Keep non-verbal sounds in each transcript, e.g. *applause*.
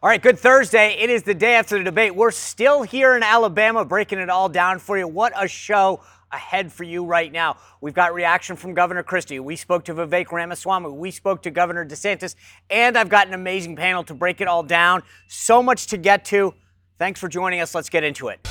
All right, good Thursday. It is the day after the debate. We're still here in Alabama breaking it all down for you. What a show ahead for you right now. We've got reaction from Governor Christie. We spoke to Vivek Ramaswamy. We spoke to Governor DeSantis. And I've got an amazing panel to break it all down. So much to get to. Thanks for joining us. Let's get into it.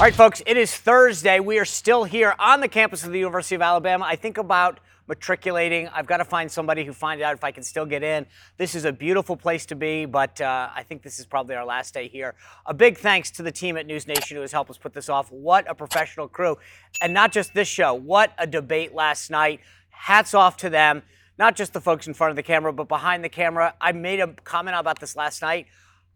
All right, folks, it is Thursday. We are still here on the campus of the University of Alabama. I think about matriculating. I've got to find somebody who finds out if I can still get in. This is a beautiful place to be, but uh, I think this is probably our last day here. A big thanks to the team at News Nation who has helped us put this off. What a professional crew. And not just this show, what a debate last night. Hats off to them, not just the folks in front of the camera, but behind the camera. I made a comment about this last night.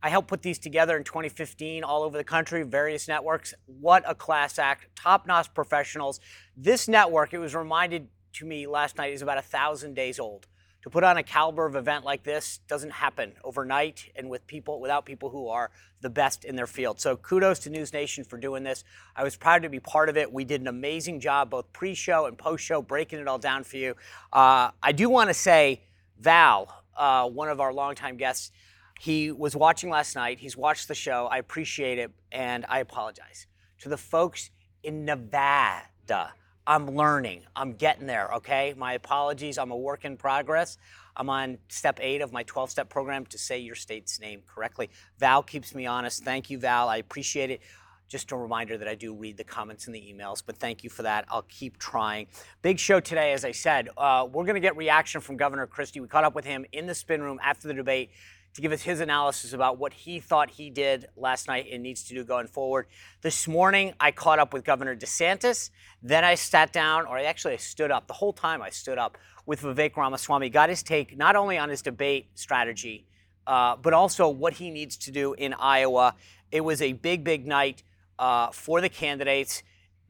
I helped put these together in 2015 all over the country, various networks. What a class act, top notch professionals. This network, it was reminded to me last night, is about a thousand days old. To put on a caliber of event like this doesn't happen overnight and with people without people who are the best in their field. So kudos to News Nation for doing this. I was proud to be part of it. We did an amazing job, both pre-show and post-show, breaking it all down for you. Uh, I do want to say, Val, uh, one of our longtime guests, he was watching last night. He's watched the show. I appreciate it, and I apologize to the folks in Nevada. I'm learning. I'm getting there, okay? My apologies. I'm a work in progress. I'm on step eight of my 12 step program to say your state's name correctly. Val keeps me honest. Thank you, Val. I appreciate it. Just a reminder that I do read the comments and the emails, but thank you for that. I'll keep trying. Big show today, as I said. Uh, we're going to get reaction from Governor Christie. We caught up with him in the spin room after the debate to give us his analysis about what he thought he did last night and needs to do going forward. This morning, I caught up with Governor DeSantis. Then I sat down, or actually I stood up. The whole time I stood up with Vivek Ramaswamy, got his take not only on his debate strategy, uh, but also what he needs to do in Iowa. It was a big, big night uh, for the candidates.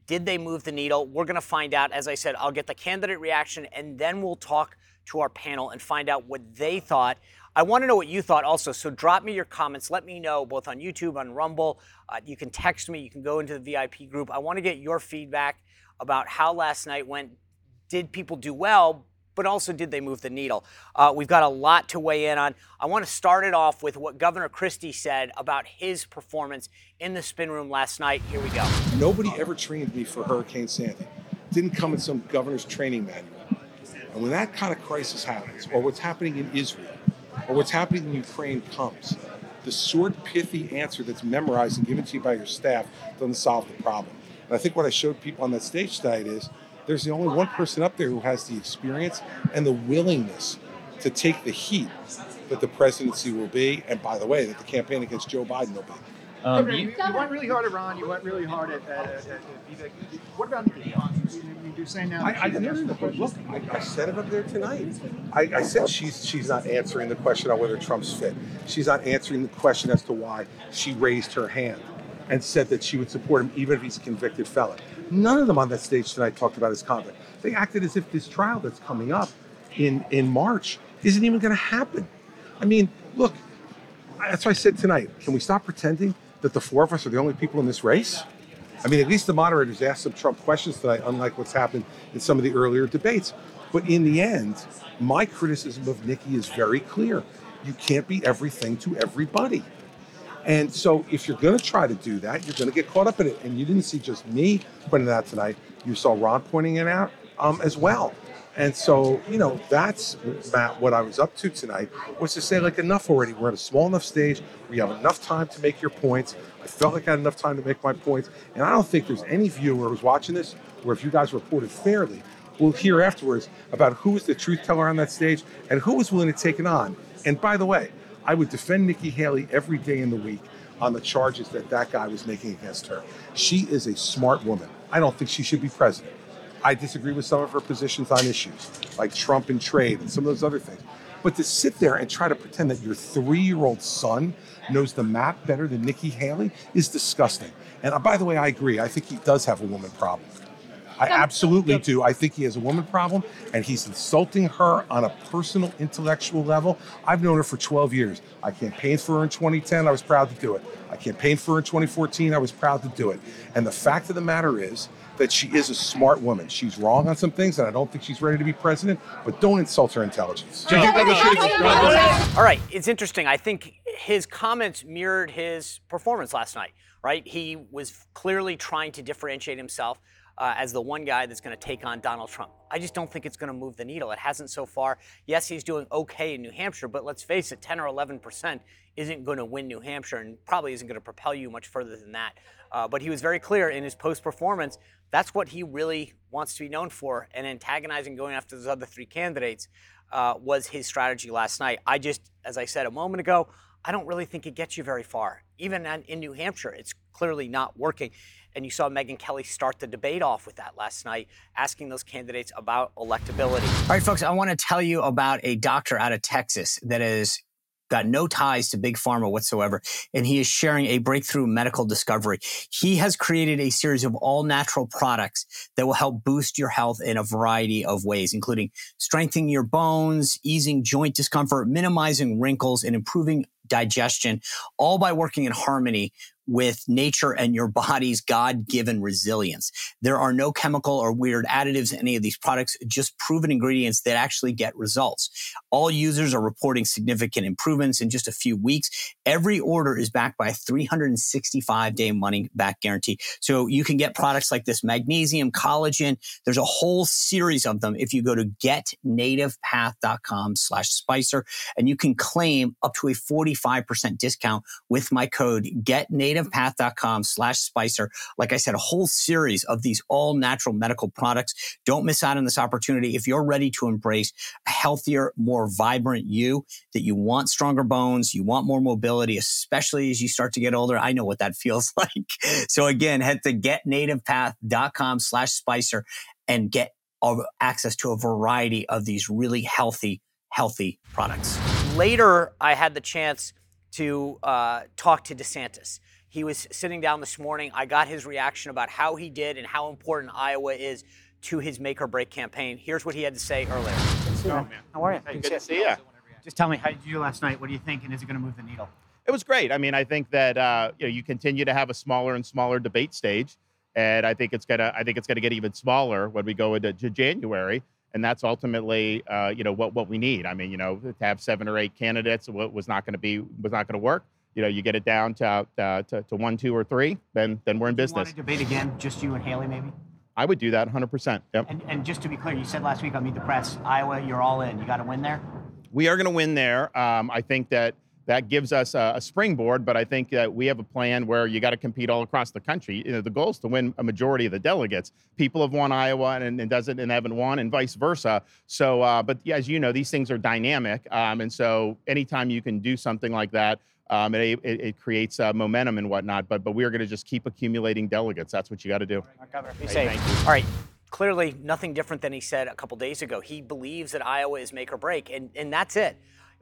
Did they move the needle? We're going to find out. As I said, I'll get the candidate reaction, and then we'll talk to our panel and find out what they thought. I want to know what you thought also. So drop me your comments. Let me know both on YouTube, on Rumble. Uh, you can text me. You can go into the VIP group. I want to get your feedback about how last night went. Did people do well? But also, did they move the needle? Uh, we've got a lot to weigh in on. I want to start it off with what Governor Christie said about his performance in the spin room last night. Here we go. Nobody ever trained me for Hurricane Sandy. Didn't come in some governor's training manual. And when that kind of crisis happens, or what's happening in Israel, or what's happening in Ukraine comes, the short, pithy answer that's memorized and given to you by your staff doesn't solve the problem. And I think what I showed people on that stage tonight is there's the only one person up there who has the experience and the willingness to take the heat that the presidency will be, and by the way, that the campaign against Joe Biden will be. Um, you, you, went really hard at Ron. You went really hard at, at, at, at Vivek. What about Nikki You're saying now. I, I, look, I, I, said it up there tonight. I, I, said she's she's not answering the question on whether Trump's fit. She's not answering the question as to why she raised her hand and said that she would support him even if he's a convicted felon. None of them on that stage tonight talked about his conduct. They acted as if this trial that's coming up in in March isn't even going to happen. I mean, look, that's why I said tonight. Can we stop pretending that the four of us are the only people in this race? I mean, at least the moderators asked some Trump questions tonight, unlike what's happened in some of the earlier debates. But in the end, my criticism of Nikki is very clear. You can't be everything to everybody. And so if you're going to try to do that, you're going to get caught up in it. And you didn't see just me pointing that tonight. You saw Ron pointing it out um, as well. And so, you know, that's Matt, what I was up to tonight was to say, like, enough already. We're at a small enough stage We have enough time to make your points. I felt like I had enough time to make my points. And I don't think there's any viewer who's watching this where if you guys reported fairly, we'll hear afterwards about who was the truth teller on that stage and who was willing to take it on. And by the way, I would defend Nikki Haley every day in the week on the charges that that guy was making against her. She is a smart woman. I don't think she should be president. I disagree with some of her positions on issues like Trump and trade and some of those other things. But to sit there and try to pretend that your three year old son knows the map better than Nikki Haley is disgusting. And uh, by the way, I agree. I think he does have a woman problem. I absolutely do. I think he has a woman problem and he's insulting her on a personal, intellectual level. I've known her for 12 years. I campaigned for her in 2010. I was proud to do it. I campaigned for her in 2014. I was proud to do it. And the fact of the matter is that she is a smart woman. She's wrong on some things, and I don't think she's ready to be president, but don't insult her intelligence. All right, it's interesting. I think his comments mirrored his performance last night, right? He was clearly trying to differentiate himself uh, as the one guy that's going to take on Donald Trump. I just don't think it's going to move the needle. It hasn't so far. Yes, he's doing okay in New Hampshire, but let's face it, 10 or 11 percent isn't going to win New Hampshire and probably isn't going to propel you much further than that. Uh, but he was very clear in his post performance. That's what he really wants to be known for, and antagonizing going after those other three candidates uh, was his strategy last night. I just, as I said a moment ago, I don't really think it gets you very far. Even in New Hampshire, it's clearly not working. And you saw Megyn Kelly start the debate off with that last night, asking those candidates about electability. All right, folks, I want to tell you about a doctor out of Texas that has got no ties to big pharma whatsoever, and he is sharing a breakthrough medical discovery. He has created a series of all natural products that will help boost your health in a variety of ways, including strengthening your bones, easing joint discomfort, minimizing wrinkles, and improving digestion, all by working in harmony with nature and your body's God given resilience. There are no chemical or weird additives in any of these products, just proven ingredients that actually get results. All users are reporting significant improvements in just a few weeks. Every order is backed by a 365 day money back guarantee. So you can get products like this magnesium, collagen. There's a whole series of them if you go to getnativepath.com slash spicer and you can claim up to a 45% discount with my code getnativepath.com slash spicer. Like I said, a whole series of these all natural medical products. Don't miss out on this opportunity. If you're ready to embrace a healthier, more vibrant you, that you want stronger bones, you want more mobility, especially as you start to get older. I know what that *laughs* feels like. So again, head to getnativepath.com slash spicer and get access to a variety of these really healthy, healthy products. Later, I had the chance to uh, talk to DeSantis. He was sitting down this morning. I got his reaction about how he did and how important Iowa is to his make or break campaign. Here's what he had to say earlier. Oh, how are you? Hey, good to see you. Just tell me how did you do last night? What do you think, and is it going to move the needle? It was great. I mean, I think that uh, you know you continue to have a smaller and smaller debate stage, and I think it's gonna I think it's gonna get even smaller when we go into January, and that's ultimately uh, you know what what we need. I mean, you know, to have seven or eight candidates was not going to be was not going to work. You know, you get it down to, uh, to to one, two, or three, then then we're in business. Want to debate again, just you and Haley, maybe? I would do that 100%. Yep. And, and just to be clear, you said last week on Meet the Press, Iowa, you're all in. You got to win there. We are going to win there. Um, I think that that gives us a, a, springboard, but I think that we have a plan where you got to compete all across the country. You know, the goal is to win a majority of the delegates. People have won Iowa and, and doesn't and haven't won, and vice versa. So, uh, but yeah, as you know, these things are dynamic, um, and so anytime you can do something like that, um, it, it, it, creates uh, momentum and whatnot. But but we are going to just keep accumulating delegates. That's what you got to do. Be safe. All right. Clearly, nothing different than he said a couple days ago. He believes that Iowa is make or break, and, and that's it.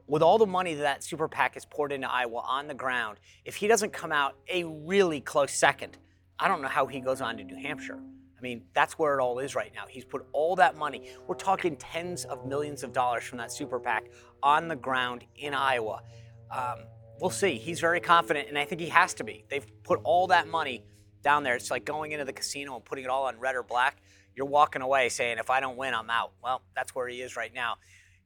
With all the money that, that super PAC has poured into Iowa on the ground, if he doesn't come out a really close second, I don't know how he goes on to New Hampshire. I mean, that's where it all is right now. He's put all that money. We're talking tens of millions of dollars from that super PAC on the ground in Iowa. Um, we'll see. He's very confident, and I think he has to be. They've put all that money down there. It's like going into the casino and putting it all on red or black. You're walking away saying, if I don't win, I'm out. Well, that's where he is right now.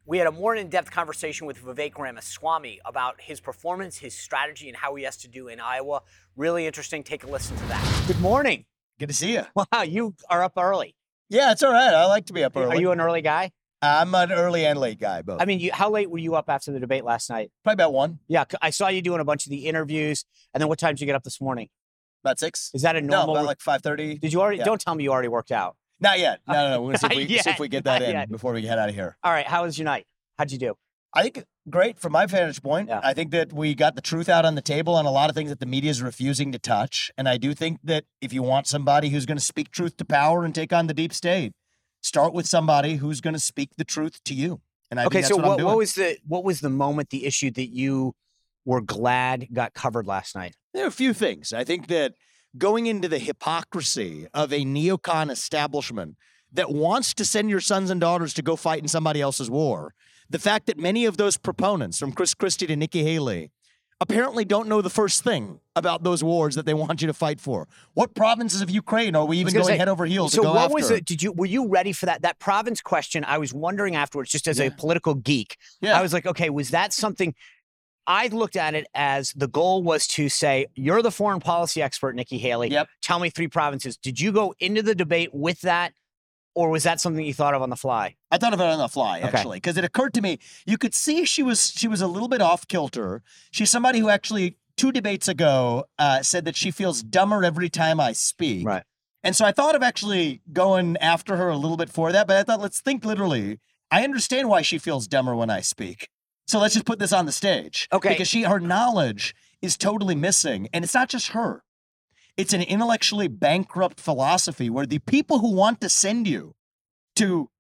We had a more in depth conversation with Vivek Ramaswamy about his performance, his strategy, and how he has to do in Iowa. Really interesting. Take a listen to that. Good morning. Good to see you. Wow, you are up early. Yeah, it's all right. I like to be up early. Are you an early guy? I'm an early and late guy, both. I mean, you, how late were you up after the debate last night? Probably about one. Yeah, I saw you doing a bunch of the interviews, and then what time did you get up this morning? About six. Is that a normal? No, about like five thirty. Did you already? Yeah. Don't tell me you already worked out. Not yet. *laughs* No, no, no. We're gonna see if we, see if we get that in yet. before we head out of here. All right. How was your night? How'd you do? I think great from my vantage point. Yeah. I think that we got the truth out on the table on a lot of things that the media is refusing to touch. And I do think that if you want somebody who's going to speak truth to power and take on the deep state, start with somebody who's going to speak the truth to you. And I okay, so what, what, what was the what was the moment, the issue that you were glad got covered last night? There are a few things. I think that going into the hypocrisy of a neocon establishment that wants to send your sons and daughters to go fight in somebody else's war. The fact that many of those proponents, from Chris Christie to Nikki Haley, apparently don't know the first thing about those wars that they want you to fight for. What provinces of Ukraine are we even going say, head over heels so to go what after? was it? Did you were you ready for that that province question? I was wondering afterwards, just as a political geek. Yeah. I was like, okay, was that something? I looked at it as the goal was to say, you're the foreign policy expert, Nikki Haley. Yep. Tell me three provinces. Did you go into the debate with that, or was that something you thought of on the fly? I thought of it on the fly actually because it occurred to me you could see she was she was a little bit off kilter. She's somebody who actually two debates ago uh, said that she feels dumber every time I speak. Right. And so I thought of actually going after her a little bit for that, but I thought let's think literally. I understand why she feels dumber when I speak. So let's just put this on the stage. Okay. Because she her knowledge is totally missing. And it's not just her. It's an intellectually bankrupt philosophy where the people who want to send you to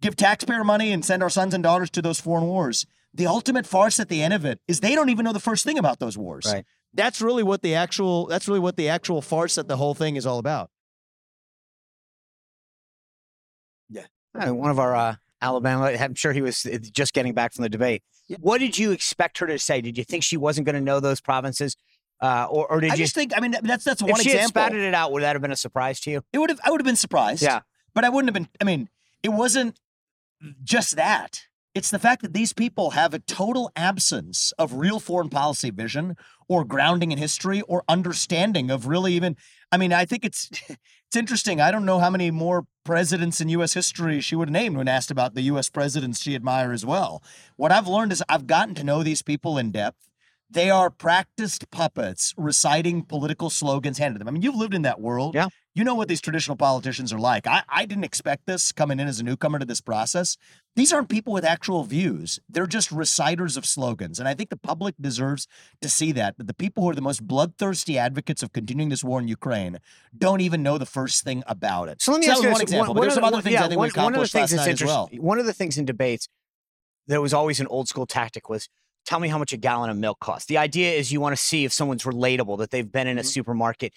give taxpayer money and send our sons and daughters to those foreign wars, the ultimate farce at the end of it is they don't even know the first thing about those wars. Right. That's really what the actual that's really what the actual farce that the whole thing is all about. Uh, One of our uh, Alabama, I'm sure he was uh, just getting back from the debate. What did you expect her to say? Did you think she wasn't going to know those provinces, uh, or, or did I you? just think I mean that's that's if one she had example. spouted it out, would that have been a surprise to you? It would have I would have been surprised. Yeah. But I wouldn't have been I mean, it wasn't just that. It's the fact that these people have a total absence of real foreign policy vision or grounding in history or understanding of really even I mean, I think it's *laughs* it's interesting. I don't know how many more presidents in US history she would have named when asked about the US presidents she admire as well. What I've learned is I've gotten to know these people in depth. They are practiced puppets reciting political slogans handed to them. I mean, you've lived in that world. Yeah. You know what these traditional politicians are like. I, I didn't expect this coming in as a newcomer to this process. These aren't people with actual views. They're just reciters of slogans. And I think the public deserves to see that. That the people who are the most bloodthirsty advocates of continuing this war in Ukraine don't even know the first thing about it. So let me that ask you one example. but there's some other things yeah, I think one, we one accomplished last night as well. One of the things in debates that was always an old school tactic was tell me how much a gallon of milk costs. The idea is you want to see if someone's relatable, that they've been in a Mhm. supermarket.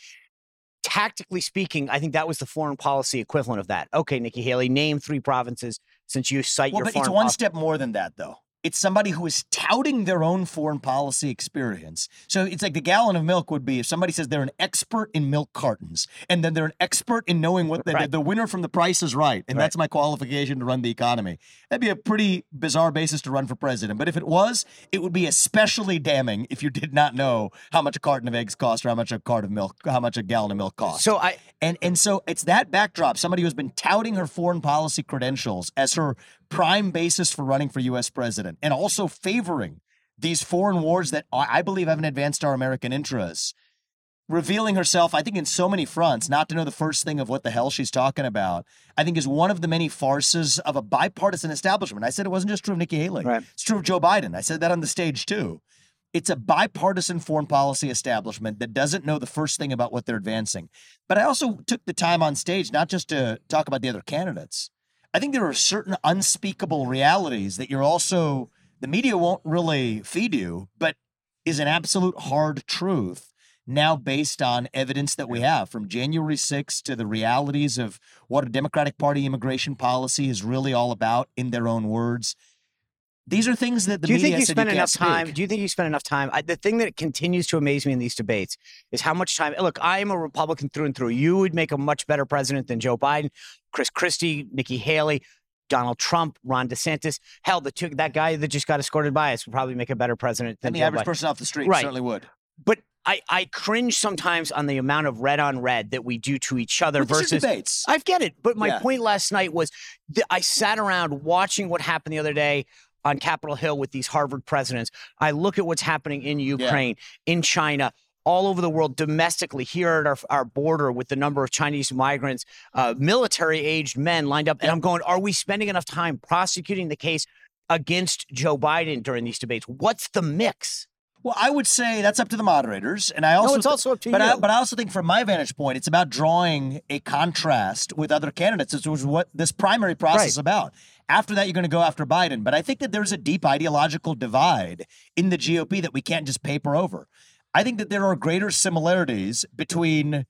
Tactically speaking, I think that was the foreign policy equivalent of that. Okay, Nikki Haley, name three provinces since you cite Well, your but foreign it's one step more than that, though. It's somebody who is touting their own foreign policy experience. So it's like the gallon of milk would be if somebody says they're an expert in milk cartons, and then they're an expert in knowing what the, Right. the winner from the price is right, and Right. that's my qualification to run the economy. That'd be a pretty bizarre basis to run for president. But if it was, it would be especially damning if you did not know how much a carton of eggs cost or how much a carton of milk, how much a gallon of milk costs. So I And and so it's that backdrop, somebody who's been touting her foreign policy credentials as her prime basis for running for US president and also favoring these foreign wars that I believe haven't advanced our American interests. Revealing herself, I think, in so many fronts, not to know the first thing of what the hell she's talking about, I think is one of the many farces of a bipartisan establishment. I said it wasn't just true of Nikki Haley. Right. It's true of Joe Biden. I said that on the stage too. It's a bipartisan foreign policy establishment that doesn't know the first thing about what they're advancing. But I also took the time on stage not just to talk about the other candidates. I think there are certain unspeakable realities that you're also, the media won't really feed you, but is an absolute hard truth now based on evidence that we have from January 6th to the realities of what a Democratic Party immigration policy is really all about in their own words. These are things that the do you media think you spend can't enough time? speak. Do you think you spend enough time? I, the thing that continues to amaze me in these debates is how much time. Look, I am a Republican through and through. You would make a much better president than Joe Biden, Chris Christie, Nikki Haley, Donald Trump, Ron DeSantis. Hell, the two, that guy that just got escorted by us would probably make a better president than And the Joe average Biden. person off the street Right. certainly would. But I, I cringe sometimes on the amount of red on red that we do to each other But these versus debates. I get it, but my Yeah. point last night was that I sat around watching what happened the other day on Capitol Hill with these Harvard presidents. I look at what's happening in Ukraine, in China, all over the world, domestically, here at our, our border with the number of Chinese migrants, uh, military aged men lined up. And I'm going, are we spending enough time prosecuting the case against Joe Biden during these debates? What's the mix? Well, I would say that's up to the moderators, and I also it's also up to but I, you. but I also think, from my vantage point, it's about drawing a contrast with other candidates. This was what this primary process Right. is about. After that, you're going to go after Biden. But I think that there's a deep ideological divide in the GOP that we can't just paper over. I think that there are greater similarities between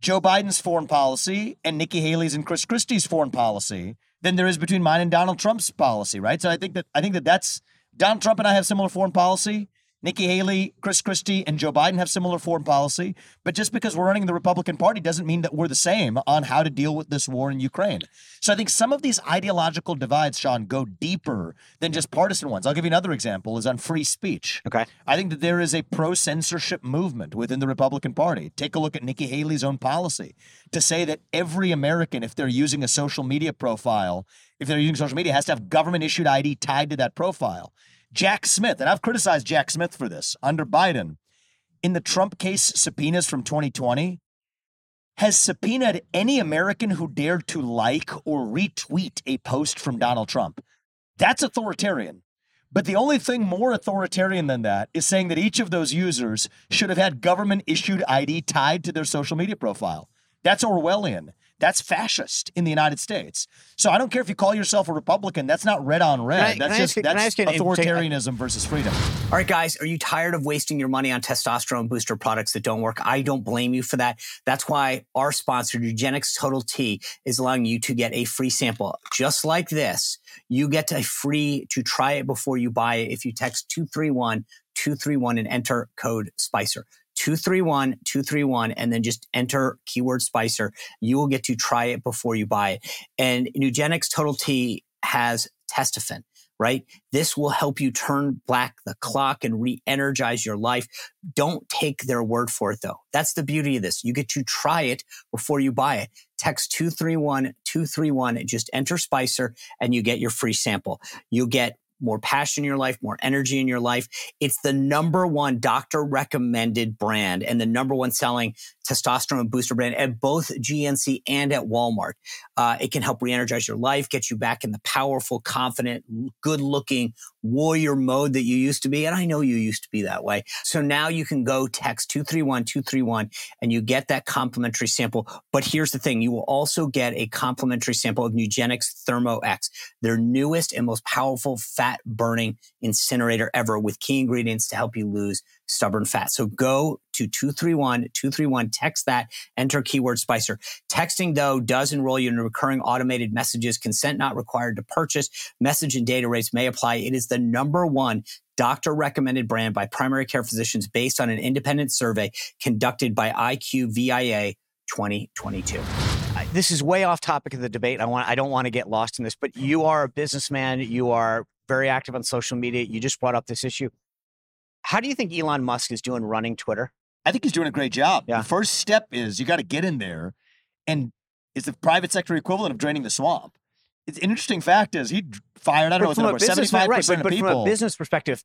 Joe Biden's foreign policy and Nikki Haley's and Chris Christie's foreign policy than there is between mine and Donald Trump's policy, right? So I think that I think that that's Donald Trump and I have similar foreign policy. Nikki Haley, Chris Christie, and Joe Biden have similar foreign policy. But just because we're running the Republican Party doesn't mean that we're the same on how to deal with this war in Ukraine. So I think some of these ideological divides, Sean, go deeper than just partisan ones. I'll give you another example is on free speech. Okay. I think that there is a pro censorship movement within the Republican Party. Take a look at Nikki Haley's own policy to say that every American, if they're using a social media profile, if they're using social media, has to have government issued ID tied to that profile. Jack Smith, and I've criticized Jack Smith for this under Biden, in the Trump case subpoenas from 2020, has subpoenaed any American who dared to like or retweet a post from Donald Trump. That's authoritarian. But the only thing more authoritarian than that is saying that each of those users should have had government issued ID tied to their social media profile. That's Orwellian. That's fascist in the United States. So I don't care if you call yourself a Republican. That's not red on red. Can that's I just ask you- can I that's ask you an- authoritarianism versus freedom. All right, guys, are you tired of wasting your money on testosterone booster products that don't work? I don't blame you for that. That's why our sponsor, Nugenix Total T, is allowing you to get a free sample just like this. You get a free to try it before you buy it if you text 231 231 and enter code SPICER. 231 231 and then just enter keyword spicer you will get to try it before you buy it and Nugenix Total T has testofen right? This will help you turn back the clock and re energize your life. Don't take their word for it, though. That's the beauty of this. You get to try it before you buy it. Text 231 231, just enter Spicer, and you get your free sample. You'll get more passion in your life, more energy in your life. It's the number one doctor recommended brand and the number one selling testosterone booster brand at both GNC and at Walmart. Uh, it can help re-energize your life, get you back in the powerful, confident, good-looking warrior mode that you used to be. And I know you used to be that way. So now you can go text 231-231 and you get that complimentary sample. But here's the thing. You will also get a complimentary sample of Nugenix Thermo X, their newest and most powerful fat burning incinerator ever with key ingredients to help you lose stubborn fat. So go to 231 231, text that, enter keyword Spicer. Texting, though, does enroll you in recurring automated messages. Consent not required to purchase. Message and data rates may apply. It is the number one doctor recommended brand by primary care physicians based on an independent survey conducted by IQVIA 2022 this is way off topic of the debate. I want I don't want to get lost in this, but you are a businessman. You are very active on social media. You just brought up this issue. How do you think Elon Musk is doing running Twitter? I think he's doing a great job. Yeah. The first step is you got to get in there, and it's the private sector equivalent of draining the swamp. It's an interesting fact is he fired I don't know what the number seventy five right, percent but, of but people. from a business perspective,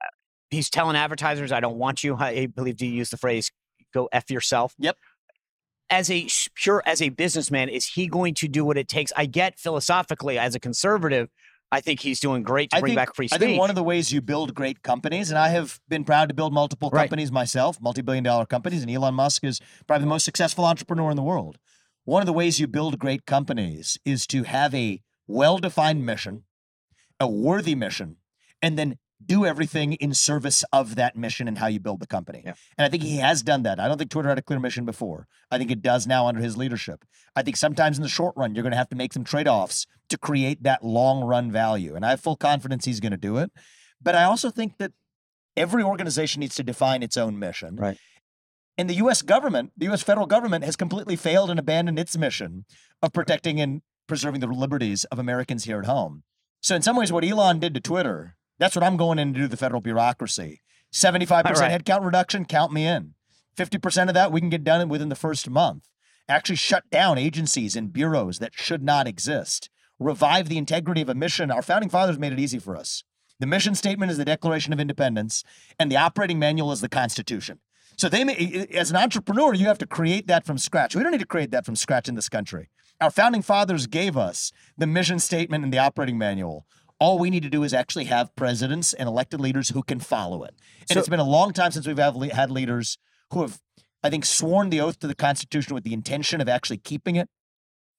uh, he's telling advertisers, "I don't want you." I believe you use the phrase "go f yourself." Yep. As a pure as a businessman, is he going to do what it takes? I get philosophically as a conservative, I think he's doing great to I bring think, back free I think one of the ways you build great companies, and I have been proud to build multiple Right. companies myself, multi-billion dollar companies, and Elon Musk is probably the most successful entrepreneur in the world. One of the ways you build great companies is to have a well-defined mission, a worthy mission, and then do everything in service of that mission and how you build the company. Yeah. And I think he has done that. I don't think Twitter had a clear mission before. I think it does now under his leadership. I think sometimes in the short run, you're going to have to make some trade offs to create that long run value. And I have full confidence he's going to do it. But I also think that every organization needs to define its own mission. Right. And the US government, the US federal government, has completely failed and abandoned its mission of protecting and preserving the liberties of Americans here at home. So, in some ways, what Elon did to Twitter, that's what I'm going in to do the federal bureaucracy. 75% Right. headcount reduction, count me in. 50% of that we can get done within the first month. Actually, shut down agencies and bureaus that should not exist. Revive the integrity of a mission. Our founding fathers made it easy for us. The mission statement is the Declaration of Independence, and the operating manual is the Constitution. So they, may, as an entrepreneur, you have to create that from scratch. We don't need to create that from scratch in this country. Our founding fathers gave us the mission statement and the operating manual. All we need to do is actually have presidents and elected leaders who can follow it. And So- it's been a long time since we've had leaders who have, I think, sworn the oath to the Constitution with the intention of actually keeping it.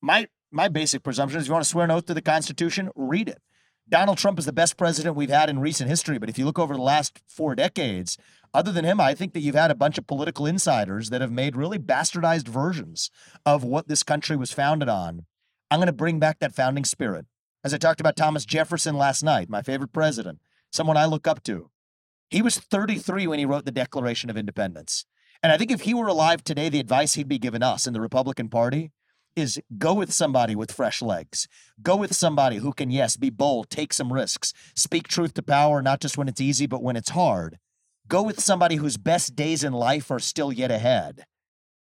My my basic presumption is, if you want to swear an oath to the Constitution, read it. Donald Trump is the best president we've had in recent history. But if you look over the last four decades, other than him, I think that you've had a bunch of political insiders that have made really bastardized versions of what this country was founded on. I'm going to bring back that founding spirit. As I talked about Thomas Jefferson last night, my favorite president, someone I look up to. He was 33 when he wrote the Declaration of Independence. And I think if he were alive today, the advice he'd be giving us in the Republican Party is go with somebody with fresh legs. Go with somebody who can, yes, be bold, take some risks, speak truth to power, not just when it's easy, but when it's hard. Go with somebody whose best days in life are still yet ahead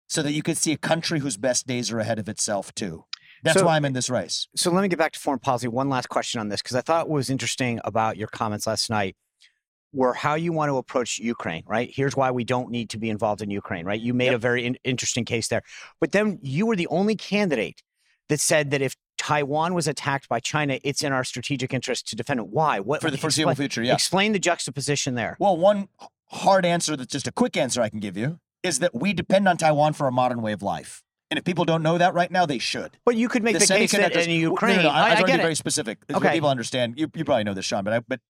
so that you could see a country whose best days are ahead of itself, too. That's So- why I'm in this race. So let me get back to foreign policy. One last question on this, because I thought what was interesting about your comments last night were how you want to approach Ukraine, right? Here's why we don't need to be involved in Ukraine, right? You made Yep. a very in- interesting case there. But then you were the only candidate that said that if Taiwan was attacked by China, it's in our strategic interest to defend it. Why? What For the foreseeable explain, future, yeah. Explain the juxtaposition there. Well, one hard answer that's just a quick answer I can give you is that we depend on Taiwan for a modern way of life. And if people don't know that right now, they should. But you could make the, case that in Ukraine. No, no, I, I, I, I want to be it. very specific. so Okay. people understand. You, you probably know this, Sean, but I, but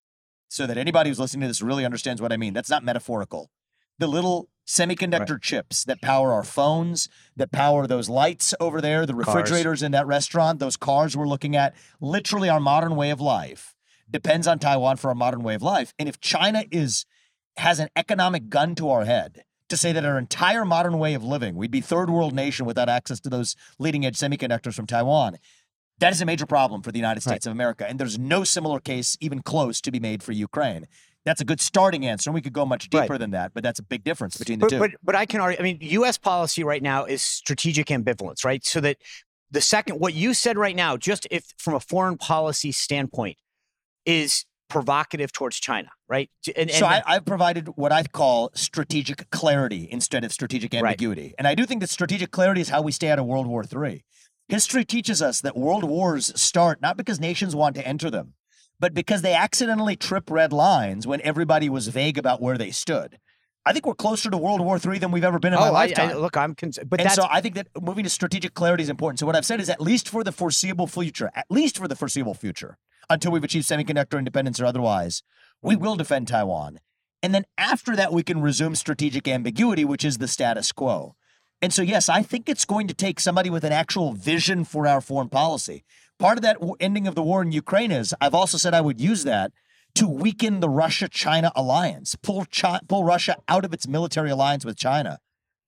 so that anybody who's listening to this really understands what I mean. That's not metaphorical. The little semiconductor chips that power our phones, that power those lights over there, the refrigerators in that restaurant, those cars we're looking at, literally our modern way of life depends on Taiwan for our modern way of life. And if China is has an economic gun to our head to say that our entire modern way of living, we'd be third world nation without access to those leading edge semiconductors from Taiwan. That is a major problem for the United States of America. And there's no similar case even close to be made for Ukraine. That's a good starting answer. And we could go much Right. deeper than that, but that's a big difference between the but, two. But, but I can argue, I mean, US policy right now is strategic ambivalence, right? So that the second, what you said right now, just if from a foreign policy standpoint, is provocative towards China, right? And, so and I, I've provided what I call strategic clarity instead of strategic Right. ambiguity. And I do think that strategic clarity is how we stay out of World War III. History teaches us that world wars start not because nations want to enter them, but because they accidentally trip red lines when everybody was vague about where they stood. I think we're closer to World War III than we've ever been in oh, my lifetime. I, look, I'm concerned, but and so I think that moving to strategic clarity is important. So what I've said is at least for the foreseeable future, at least for the foreseeable future, until we've achieved semiconductor independence or otherwise, we will defend Taiwan. And then after that, we can resume strategic ambiguity, which is the status quo. And so, yes, I think it's going to take somebody with an actual vision for our foreign policy. Part of that ending of the war in Ukraine is I've also said I would use that to weaken the Russia China alliance, pull, pull Russia out of its military alliance with China.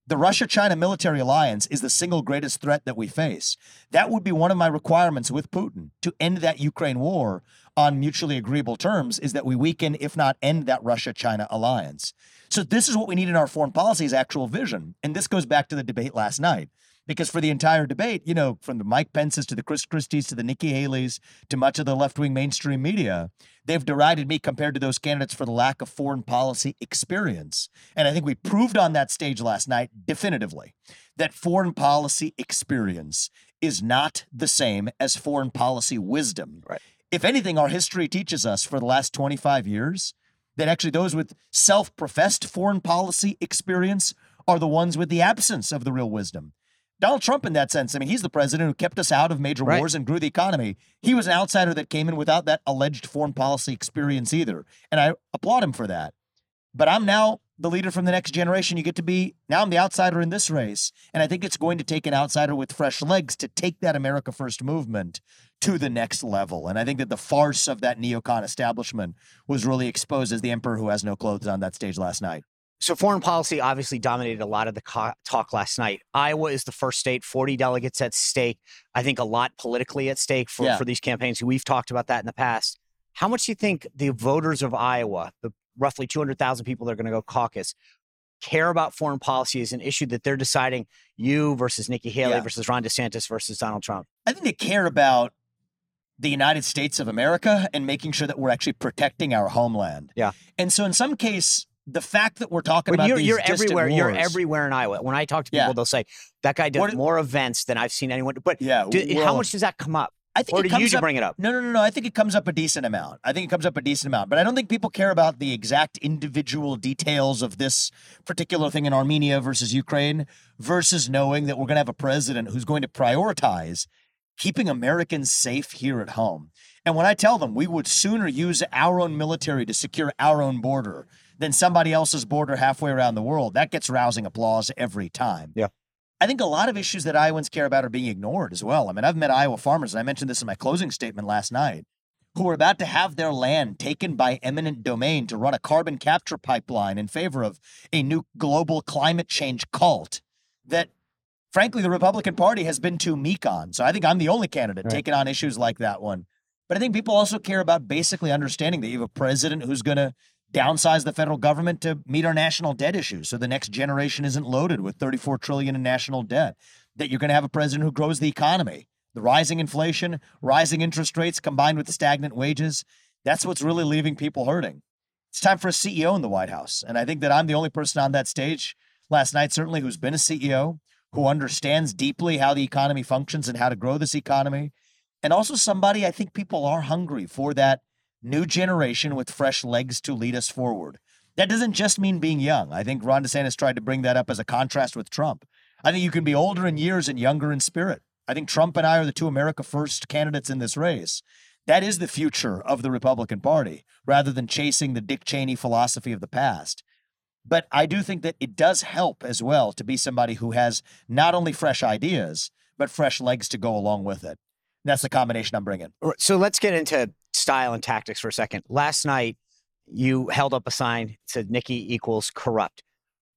The Russia China military alliance is the single greatest threat that we face. That would be one of my requirements with Putin to end that Ukraine war on mutually agreeable terms is that we weaken, if not end that Russia China alliance. So this is what we need in our foreign policy is actual vision. And this goes back to the debate last night. Because for the entire debate, you know, from the Mike Pences to the Chris Christie's to the Nikki Haley's to much of the left wing mainstream media, they've derided me compared to those candidates for the lack of foreign policy experience. And I think we proved on that stage last night definitively that foreign policy experience is not the same as foreign policy wisdom. Right. If anything, our history teaches us for the last 25 years that actually those with self professed foreign policy experience are the ones with the absence of the real wisdom. Donald Trump, in that sense, I mean, he's the president who kept us out of major Right. wars and grew the economy. He was an outsider that came in without that alleged foreign policy experience either. And I applaud him for that. But I'm now the leader from the next generation. You get to be, now I'm the outsider in this race. And I think it's going to take an outsider with fresh legs to take that America First movement to the next level. And I think that the farce of that neocon establishment was really exposed as the emperor who has no clothes on that stage last night. So foreign policy obviously dominated a lot of the co- talk last night. Iowa is the first state, 40 delegates at stake. I think a lot politically at stake for, Yeah. for these campaigns. We've talked about that in the past. How much do you think the voters of Iowa, the roughly 200,000 people that are going to go caucus, care about foreign policy as an issue that they're deciding you versus Nikki Haley Yeah. versus Ron DeSantis versus Donald Trump? I think they care about the United States of America and making sure that we're actually protecting our homeland. Yeah. And so in some case, the fact that we're talking But about you're, these you're everywhere. You're everywhere in Iowa. When I talk to people, Yeah. they'll say that guy does more events than I've seen anyone. But Yeah. do, how much does that come up? I think Or it comes you to up, bring it up? No, no, no, no. I think it comes up a decent amount. I think it comes up a decent amount, but I don't think people care about the exact individual details of this particular thing in Armenia versus Ukraine versus knowing that we're going to have a president who's going to prioritize keeping Americans safe here at home. And when I tell them we would sooner use our own military to secure our own border than somebody else's border halfway around the world, that gets rousing applause every time. Yeah. I think a lot of issues that Iowans care about are being ignored as well. I mean, I've met Iowa farmers, and I mentioned this in my closing statement last night, who are about to have their land taken by eminent domain to run a carbon capture pipeline in favor of a new global climate change cult that frankly the Republican Party has been too meek on. So I think I'm the only candidate Right. taking on issues like that one. But I think people also care about basically understanding that you have a president who's going to downsize the federal government to meet our national debt issues so the next generation isn't loaded with 34 trillion in national debt that you're going to have a president who grows the economy. The rising inflation rising interest rates combined with stagnant wages that's what's really leaving people hurting. It's time for a ceo in the white house and i think that i'm the only person on that stage last night certainly who's been a ceo who understands deeply how the economy functions and how to grow this economy and also somebody i think people are hungry for that new generation with fresh legs to lead us forward. That doesn't just mean being young. I think Ron DeSantis tried to bring that up as a contrast with Trump. I think you can be older in years and younger in spirit. I think Trump and I are the two America First candidates in this race. That is the future of the Republican Party, rather than chasing the Dick Cheney philosophy of the past. But I do think that it does help as well to be somebody who has not only fresh ideas, but fresh legs to go along with it. That's the combination I'm bringing. So let's get into style and tactics for a second. Last night, you held up a sign that said Nikki equals corrupt.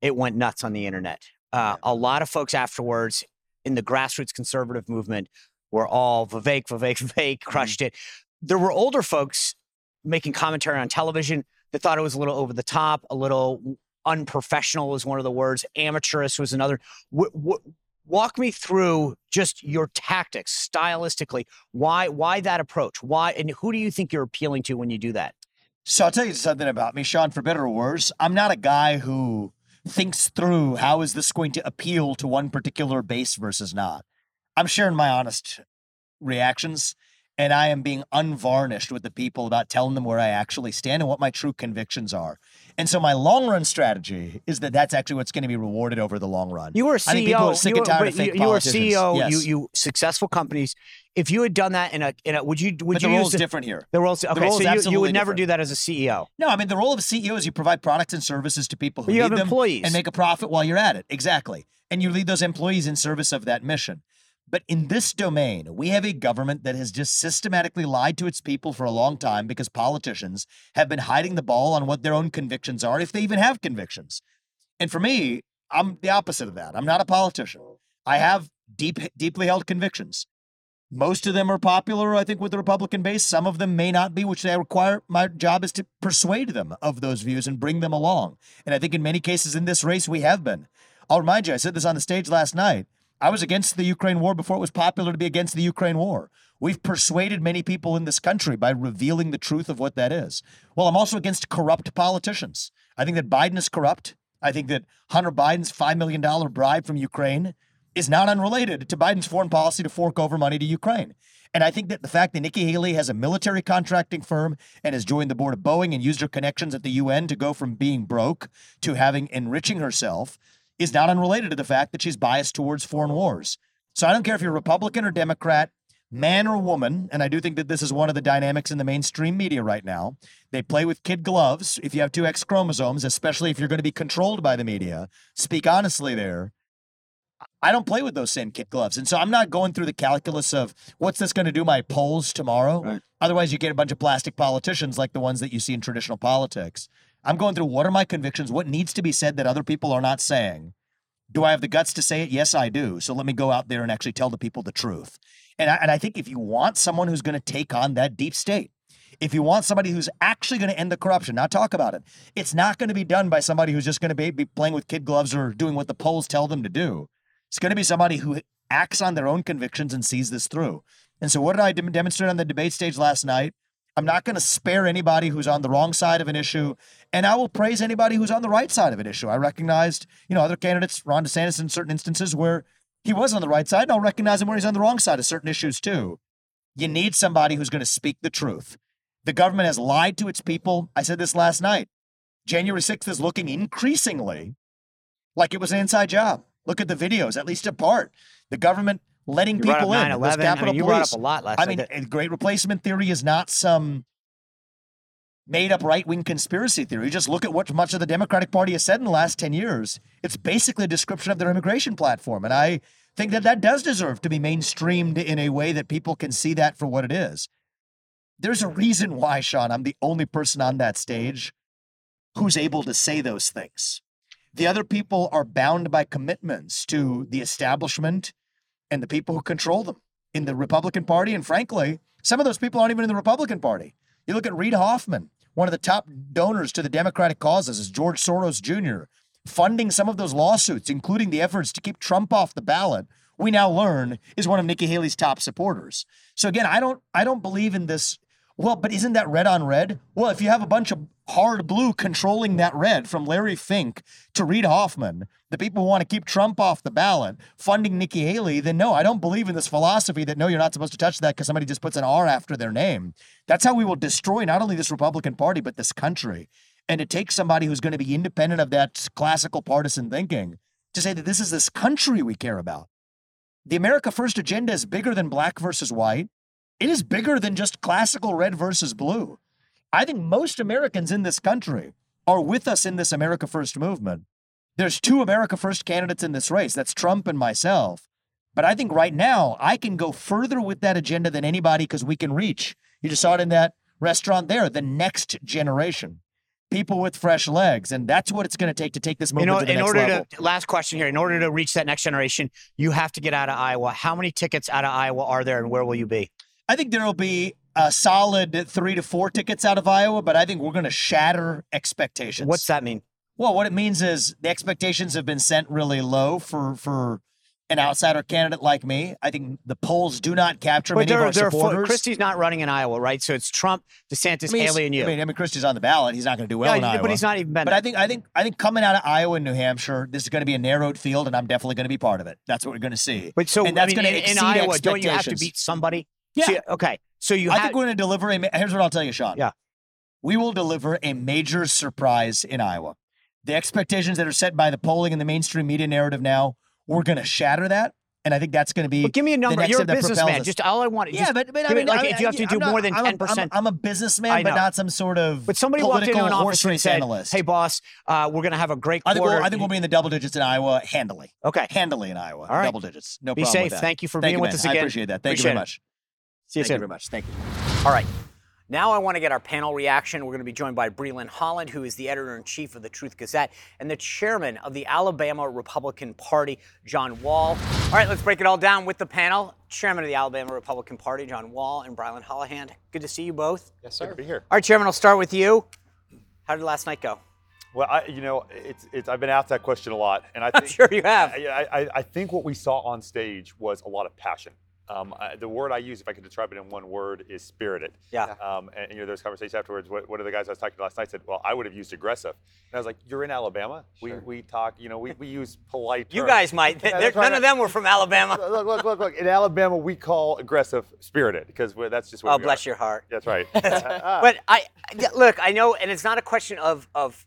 It went nuts on the internet. Uh, a lot of folks afterwards in the grassroots conservative movement were all Vivek, Vivek, Vivek, crushed it. There were older folks making commentary on television that thought it was a little over the top, a little unprofessional was one of the words, amateurish was another. Walk me through just your tactics stylistically. Why why that approach? Why and who do you think you're appealing to when you do that? So I'll tell you something about me, Sean, for better or worse. I'm not a guy who thinks through how is this going to appeal to one particular base versus not. I'm sharing my honest reactions and I am being unvarnished with the people about telling them where I actually stand and what my true convictions are. And so my long run strategy is that that's actually what's going to be rewarded over the long run. You were a I think people CEO. are sick and tired of fake you, you were. CEO. Yes. You you successful companies. If you had done that in a in a would you would but you the role's the, different here. the roles? Okay, role so you, you would never different. do that as a CEO. No, I mean the role of a CEO is you provide products and services to people who you need have them employees. and make a profit while you're at it. Exactly. And you lead those employees in service of that mission. But in this domain, we have a government that has just systematically lied to its people for a long time because politicians have been hiding the ball on what their own convictions are, if they even have convictions. And for me, I'm the opposite of that. I'm not a politician. I have deep, deeply held convictions. Most of them are popular, I think, with the Republican base. Some of them may not be, which they require. My job is to persuade them of those views and bring them along. And I think in many cases in this race, we have been. I'll remind you, I said this on the stage last night. I was against the Ukraine war before it was popular to be against the Ukraine war. We've persuaded many people in this country by revealing the truth of what that is. Well, I'm also against corrupt politicians. I think that Biden is corrupt. I think that Hunter Biden's $5 million bribe from Ukraine is not unrelated to Biden's foreign policy to fork over money to Ukraine. And I think that the fact that Nikki Haley has a military contracting firm and has joined the board of Boeing and used her connections at the UN to go from being broke to having enriching herself is not unrelated to the fact that she's biased towards foreign wars. So I don't care if you're Republican or Democrat, man or woman, and I do think that this is one of the dynamics in the mainstream media right now. They play with kid gloves if you have two X chromosomes, especially if you're going to be controlled by the media. Speak honestly there. I don't play with those same kid gloves. And so I'm not going through the calculus of what's this going to do my polls tomorrow. Right. Otherwise, you get a bunch of plastic politicians like the ones that you see in traditional politics. I'm going through what are my convictions? What needs to be said that other people are not saying? Do I have the guts to say it? Yes, I do. So let me go out there and actually tell the people the truth. And I, and I think if you want someone who's going to take on that deep state, if you want somebody who's actually going to end the corruption, not talk about it, it's not going to be done by somebody who's just going to be, be playing with kid gloves or doing what the polls tell them to do. It's going to be somebody who acts on their own convictions and sees this through. And so, what did I dem- demonstrate on the debate stage last night? I'm not going to spare anybody who's on the wrong side of an issue, and I will praise anybody who's on the right side of an issue. I recognized, you know, other candidates, Ron DeSantis, in certain instances where he was on the right side, and I'll recognize him where he's on the wrong side of certain issues too. You need somebody who's going to speak the truth. The government has lied to its people. I said this last night. January 6th is looking increasingly like it was an inside job. Look at the videos, at least a part. The government letting You people in. 9/11. Those I Capitol mean, you brought up a lot last I mean, great replacement theory is not some made up right wing conspiracy theory. Just look at what much of the Democratic Party has said in the last 10 years. It's basically a description of their immigration platform. And I think that that does deserve to be mainstreamed in a way that people can see that for what it is. There's a reason why, Sean, I'm the only person on that stage who's able to say those things. The other people are bound by commitments to the establishment and the people who control them in the Republican Party. And frankly, some of those people aren't even in the Republican Party. You look at Reid Hoffman, one of the top donors to the Democratic causes is George Soros Jr., funding some of those lawsuits, including the efforts to keep Trump off the ballot. We now learn is one of Nikki Haley's top supporters. So again, I don't I don't believe in this. Well, but isn't that red on red? Well, if you have a bunch of hard blue controlling that red from Larry Fink to Reid Hoffman, the people who want to keep Trump off the ballot, funding Nikki Haley, then no, I don't believe in this philosophy that no, you're not supposed to touch that because somebody just puts an R after their name. That's how we will destroy not only this Republican Party, but this country. And it takes somebody who's going to be independent of that classical partisan thinking to say that this is this country we care about. The America First agenda is bigger than black versus white. It is bigger than just classical red versus blue. I think most Americans in this country are with us in this America First movement. There's two America First candidates in this race. That's Trump and myself. But I think right now I can go further with that agenda than anybody because we can reach. You just saw it in that restaurant there, the next generation. People with fresh legs. And that's what it's going to take to take this You movement know, to the in next order level. to last question here, in order to reach that next generation, you have to get out of Iowa. How many tickets out of Iowa are there, and where will you be? I think there will be a solid three to four tickets out of Iowa, but I think we're going to shatter expectations. What's that mean? Well, what it means is the expectations have been sent really low for for an outsider candidate like me. I think the polls do not capture But many of they're, our supporters. Christie's not running in Iowa, right? So it's Trump, DeSantis, I mean, Haley, and you. I mean, I mean, Christie's on the ballot. He's not going to do well No, in Iowa. but he's not even been. But I think I think I think coming out of Iowa and New Hampshire, this is going to be a narrowed field, and I'm definitely going to be part of it. That's what we're going to see. But so and that's I mean, going to in, in exceed Iowa, don't you have to beat somebody? Yeah. So- okay. So you I have. think we're going to deliver a. Here's what I'll tell you, Sean. Yeah. We will deliver a major surprise in Iowa. The expectations that are set by the polling and the mainstream media narrative now, we're going to shatter that, and I think that's going to be. but give me a number. You're a step that propels businessman. Just all I want. yeah, but, but I mean, like I, if you have to I'm do not- more than ten percent. I'm, I'm a businessman, but not some sort of. But somebody walked into political an office and race said, analyst. "Hey, boss, uh, we're going to have a great I think, quarter." we'll, I think we'll be in the double digits in Iowa handily. okay. Handily in Iowa. All right. Double digits. No Be problem safe. with that. Thank you for Thank being you, with man. us I again. appreciate that. Thank Appreciate you very it. Much. See you Thank soon. you very much. Thank you. All right. Now I want to get our panel reaction. We're going to be joined by Brilyn Hollyhand, who is the editor in chief of the Truth Gazette, and the chairman of the Alabama Republican Party, John Wahl. All right, let's break it all down with the panel. Chairman of the Alabama Republican Party, John Wahl, and Brilyn Hollyhand. Good to see you both. Yes, sir. Good to be here. All right, Chairman, I'll start with you. How did last night go? Well, I, you know, it's, it's I've been asked that question a lot, and I I'm think sure you have. I, I, I think what we saw on stage was a lot of passion. Um, I, the word I use, if I could describe it in one word, is spirited. Yeah. Um, and you know, there's conversations afterwards. What, one of the guys I was talking to last night said, "Well, I would have used aggressive," and I was like, "You're in Alabama. We we talk. You know, we, we use polite. You terms." guys might. *laughs* Yeah, They're- right. none of them were from Alabama. Look, look, look, look. In Alabama, we call aggressive spirited because that's just what Oh, bless are. your heart. That's right. Ah. *laughs* *laughs* But I look, I know, and it's not a question of of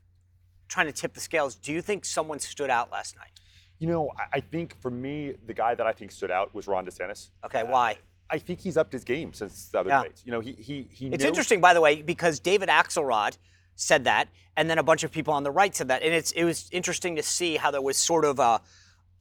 trying to tip the scales. Do you think someone stood out last night? You know, I- I think for me, the guy that I think stood out was Ron DeSantis. Okay, why? Uh, I think he's upped his game since the other Yeah. debates. You know, he he he. It's knows- interesting, by the way, because David Axelrod said that, and then a bunch of people on the right said that, and it's it was interesting to see how there was sort of a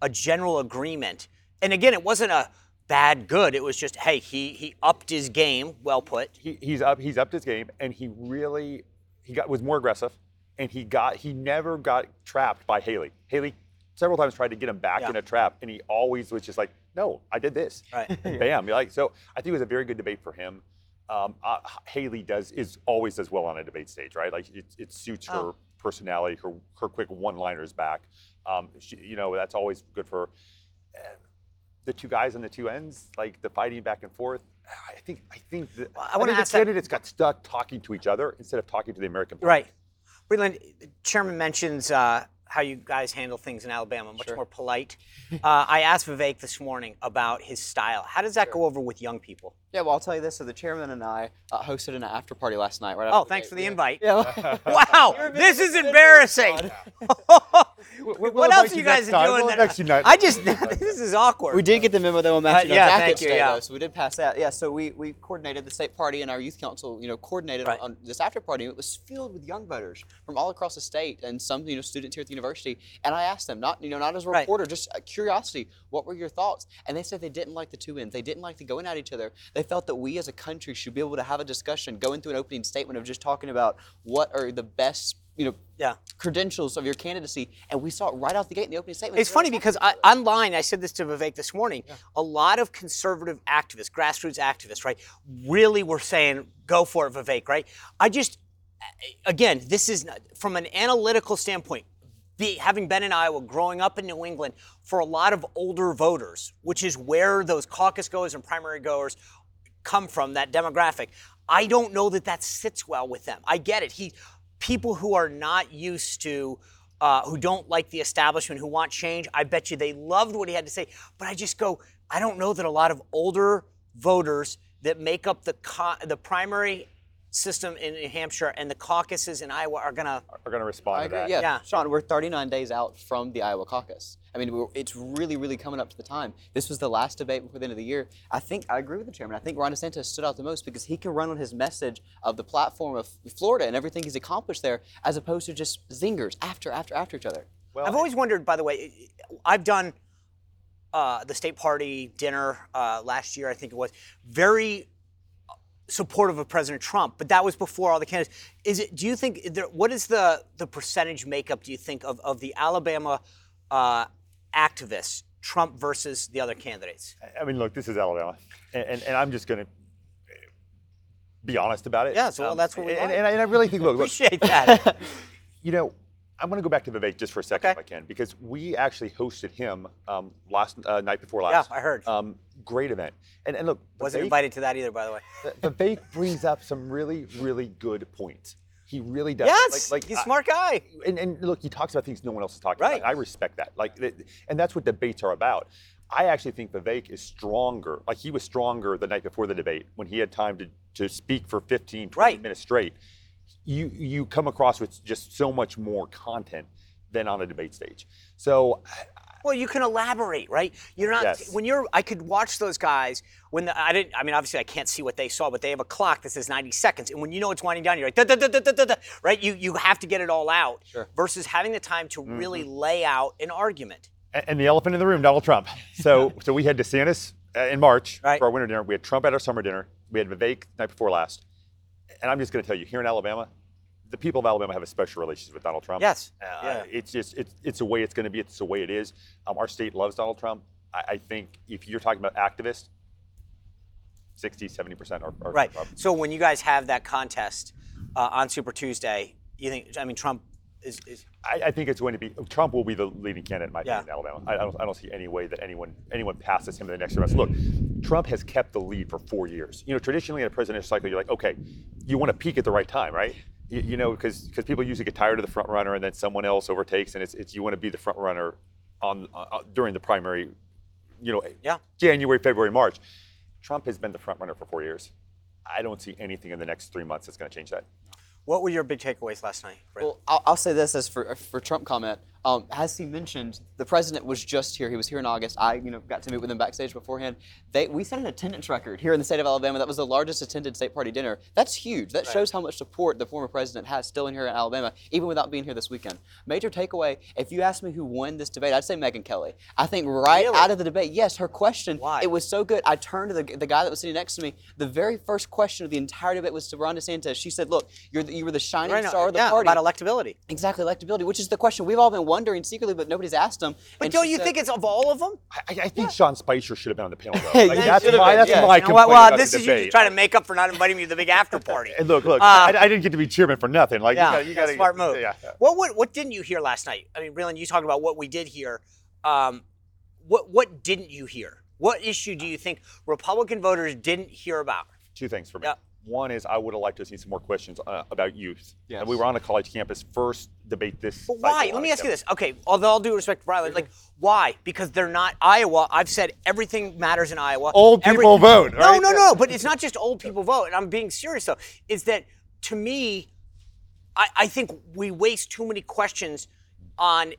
a general agreement. And again, it wasn't a bad good. It was just, hey, he he upped his game. Well put. He, he's up. He's upped his game, and he really he got was more aggressive, and he got he never got trapped by Haley. Haley several times tried to get him back Yeah. in a trap, and he always was just like, no, I did this. Right. *laughs* Bam. You're like so. I think it was a very good debate for him. Um, uh, Haley does is always does well on a debate stage, right? Like it, it suits her Oh. personality, her her quick one-liners back. Um, she, you know, that's always good for. her. Uh, the two guys on the two ends, like the fighting back and forth. I think I think the, Well, I wanna think ask the that- got stuck talking to each other instead of talking to the American public. Right. Brilyn, chairman mentions uh, how you guys handle things in Alabama, much more polite. Uh, I asked Vivek this morning about his style. How does that go over with young people? Yeah, well, I'll tell you this. So the chairman and I uh, hosted an after party last night. Right Oh, thanks for the invite. Yeah. *laughs* Wow, *laughs* this is embarrassing. *laughs* We'll what else are you guys doing? We'll that- next night. I just *laughs* this is awkward. We did get the memo though on matching Uh, yeah, our thank jackets you, today, yeah. though, so we did pass that. Yeah, so we, we coordinated the state party and our youth council, you know, coordinated Right. on this after party. It was filled with young voters from all across the state and some, you know, students here at the university. And I asked them, not you know, not as a Right. reporter, just uh, curiosity, what were your thoughts? And they said they didn't like the two ends. They didn't like the going at each other. They felt that we as a country should be able to have a discussion, go into an opening statement of just talking about what are the best, you know, Yeah. credentials of your candidacy. And we saw it right out the gate in the opening statement. It's funny because I, online, I said this to Vivek this morning. A lot of conservative activists, grassroots activists, right, really were saying, "Go for it, Vivek." Right? I just, again, this is not, from an analytical standpoint. Be, having been in Iowa, growing up in New England, for a lot of older voters, which is where those caucus goers and primary goers come from, that demographic. I don't know that that sits well with them. I get it. He, people who are not used to, uh, who don't like the establishment, who want change. I bet you they loved what he had to say. But I just go, I don't know that a lot of older voters that make up the co- the primary system in New Hampshire and the caucuses in Iowa are gonna. Are going to respond I to agree. that. Yeah. Yeah. Sean, we're 39 days out from the Iowa caucus. I mean, we're, it's really, really coming up to the time. This was the last debate before the end of the year. I think I agree with the chairman. I think Ron DeSantis stood out the most because he can run on his message of the platform of Florida and everything he's accomplished there, as opposed to just zingers after, after, after each other. Well, I've always wondered, by the way, I've done uh, the state party dinner uh, last year, I think it was, very supportive of President Trump, but that was before all the candidates. Is it? Do you think? There, what is the the percentage makeup? Do you think of of the Alabama uh, activists, Trump versus the other candidates? I mean, look, this is Alabama, and, and, and I'm just going to be honest about it. Um, Yeah, so, well, that's what we and, and, I- and I really think, look, look, *laughs* that. *laughs* you know, I'm going to go back to Vivek just for a second Okay. if I can, because we actually hosted him um, last uh, night before last. Yeah. I heard. Um, great event, and and look, Wasn't Vivek- invited to that either, by the way. Vivek brings up some really, really good points. He really does. Yes, Like, like he's a smart guy. and, and look, he talks about things no one else is talking Right. about. I respect that. Like, and that's what debates are about. I actually think Vivek is stronger. Like he was stronger the night before the debate when he had time to, to speak for 15, 20 Right. minutes straight. You you come across with just so much more content than on a debate stage. So Well, you can elaborate, right? You're not Yes. when you're. I could watch those guys when the, I didn't. I mean, obviously, I can't see what they saw, but they have a clock that says 90 seconds, and when you know it's winding down, you're like, da, da, da, da, da, da, right? You you have to get it all out. Sure. Versus having the time to really lay out an argument. A- and the elephant in the room, Donald Trump. So, *laughs* so we had DeSantis uh, in March Right. for our winter dinner. We had Trump at our summer dinner. We had Vivek the night before last. And I'm just going to tell you, here in Alabama, the people of Alabama have a special relationship with Donald Trump. Yes. Uh, Yeah. It's just it's it's the way it's going to be. It's the way it is. Um, our state loves Donald Trump. I, I think if you're talking about activists, 60, 70 percent are, are Right. So when you guys have that contest uh, on Super Tuesday, you think? I mean, Trump is. is I, I think it's going to be Trump will be the leading candidate in my Yeah. opinion in Alabama. I, I, don't, I don't see any way that anyone anyone passes him in the next round. Look, Trump has kept the lead for four years. You know, traditionally in a presidential cycle, you're like, okay, you want to peak at the right time, right? You, you know, because because people usually get tired of the front runner and then someone else overtakes, and it's, it's you want to be the front runner on uh, during the primary. You know, Yeah. January, February, March. Trump has been the front runner for four years. I don't see anything in the next three months that's going to change that. What were your big takeaways last night? Well, I'll, I'll say this as for for Trump comment. Um, as he mentioned, the president was just here. He was here in August. I, you know, got to meet with him backstage beforehand. They, we set an attendance record here in the state of Alabama. That was the largest attended state party dinner. That's huge. That shows how much support the former president has still in here in Alabama, even without being here this weekend. Major takeaway: If you ask me who won this debate, I'd say Megyn Kelly. I think right Really? out of the debate, yes, her question. Why? It was so good. I turned to the, the guy that was sitting next to me. The very first question of the entire debate was to Ron DeSantis. She said, "Look, you're the, you were the shining Right star of the yeah, party." about electability. Exactly, electability, which is the question we've all been wondering secretly, but nobody's asked them. But don't you said- think it's of all of them? I, I think Sean Spicer should have been on the panel. Though. *laughs* Like, that's should my, been, that's yeah. my You know complaint what? Well, about this the is you debate. just trying to make up for not inviting me to the big after party. And *laughs* look, look, Uh, I, I didn't get to be chairman for nothing. Like, Yeah, you, gotta, you gotta, smart move. Yeah. What, what what didn't you hear last night? I mean, Brilyn, you talked about what we did hear. Um, what what didn't you hear? What issue do you think Republican voters didn't hear about? Two things for me. Yeah. One is I would have liked to have seen some more questions uh, about youth. Yes. And we were on a college campus first debate this. But why? Let me ask you this. Okay, although all due respect to Brian, like why? Because they're not Iowa. I've said everything matters in Iowa. Old Every- people vote, No, right? no, no. But it's not just old people vote. And I'm being serious though. Is that to me? I, I think we waste too many questions on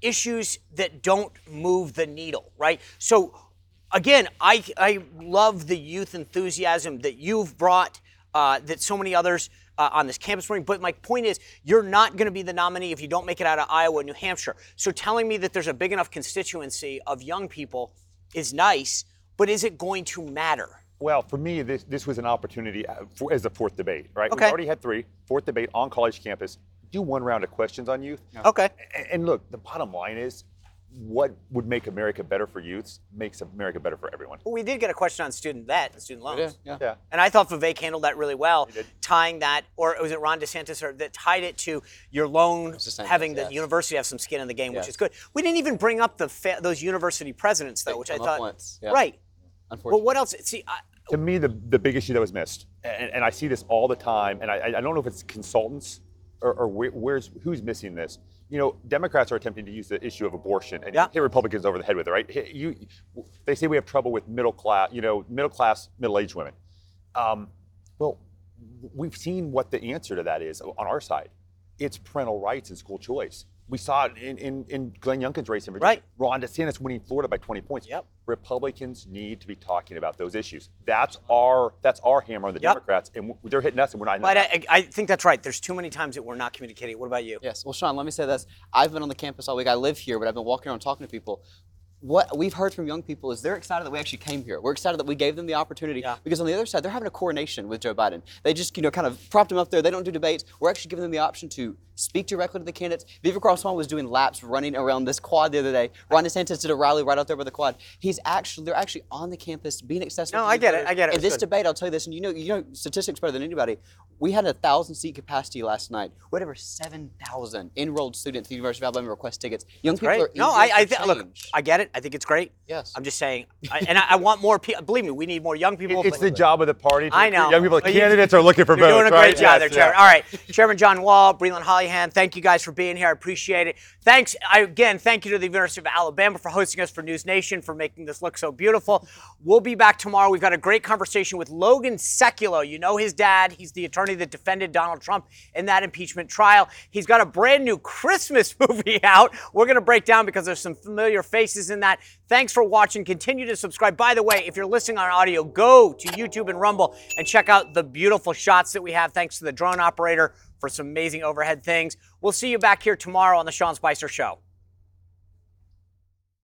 issues that don't move the needle, right? So again, I I love the youth enthusiasm that you've brought, uh, that so many others uh, on this campus bring. But my point is, you're not going to be the nominee if you don't make it out of Iowa, New Hampshire. So telling me that there's a big enough constituency of young people is nice, but is it going to matter? Well, for me, this, this was an opportunity uh, for, as a fourth debate, right? Okay. We've already had three, fourth debate on college campus. Do one round of questions on youth. Okay. And, and look, the bottom line is what would make America better for youths makes America better for everyone. Well, we did get a question on student debt and student loans. Yeah, yeah. Yeah. And I thought Vivek handled that really well, tying that, or was it Ron DeSantis, or that tied it to your loan DeSantis, having the yes. university have some skin in the game, which is good. We didn't even bring up the fa- those university presidents though, They which I come up thought once, yeah. right. Unfortunately. Well, what else? See, I, To me, the, the big issue that was missed, and, and I see this all the time, and I, I don't know if it's consultants or, or where, where's who's missing this. You know, Democrats are attempting to use the issue of abortion and Yeah. hit Republicans over the head with it, right? You, they say we have trouble with middle class, you know, middle class, middle aged women. Um, well, we've seen what the answer to that is on our side. It's parental rights and school choice. We saw it in, in, in Glenn Youngkin's race in Virginia. Right. Ron DeSantis winning Florida by 20 points. Yep. Republicans need to be talking about those issues. That's our that's our hammer on the Yep. Democrats, and they're hitting us, and we're not. but I, I think that's right. There's too many times that we're not communicating. What about you? Yes. Well, Sean, let me say this. I've been on the campus all week. I live here, but I've been walking around talking to people. What we've heard from young people is they're excited that we actually came here. We're excited that we gave them the opportunity Yeah. because on the other side, they're having a coronation with Joe Biden. They just, you know, kind of propped him up there. They don't do debates. We're actually giving them the option to speak directly to the candidates. Viva Crossman was doing laps running around this quad the other day. Ron DeSantis did a rally right out there by the quad. He's actually, they're actually on the campus being accessible. No, I get it. I get it. In this good. debate, I'll tell you this, and you know, you know statistics better than anybody. We had a thousand seat capacity last night. We had over seven thousand enrolled students at the University of Alabama request tickets. Young people Great. are No, I, I th- look. I get it. I think it's great. Yes. I'm just saying, I, and I, I want more people. Believe me, we need more young people. It's the job of the party. To I know. Young people, But you- candidates are looking for You're votes. doing a great right? job Yes, there, yeah. All right, Chairman John Wahl, Brilyn Hollyhand, thank you guys for being here. I appreciate it. Thanks I, again. Thank you to the University of Alabama for hosting us for News Nation for making this look so beautiful. We'll be back tomorrow. We've got a great conversation with Logan Sekulow. You know his dad. He's the attorney that defended Donald Trump in that impeachment trial. He's got a brand new Christmas *laughs* movie out. We're going to break down because there's some familiar faces in that. Thanks for watching. Continue to subscribe. By the way, if you're listening on audio, go to YouTube and Rumble and check out the beautiful shots that we have. Thanks to the drone operator for some amazing overhead things. We'll see you back here tomorrow on the Sean Spicer Show.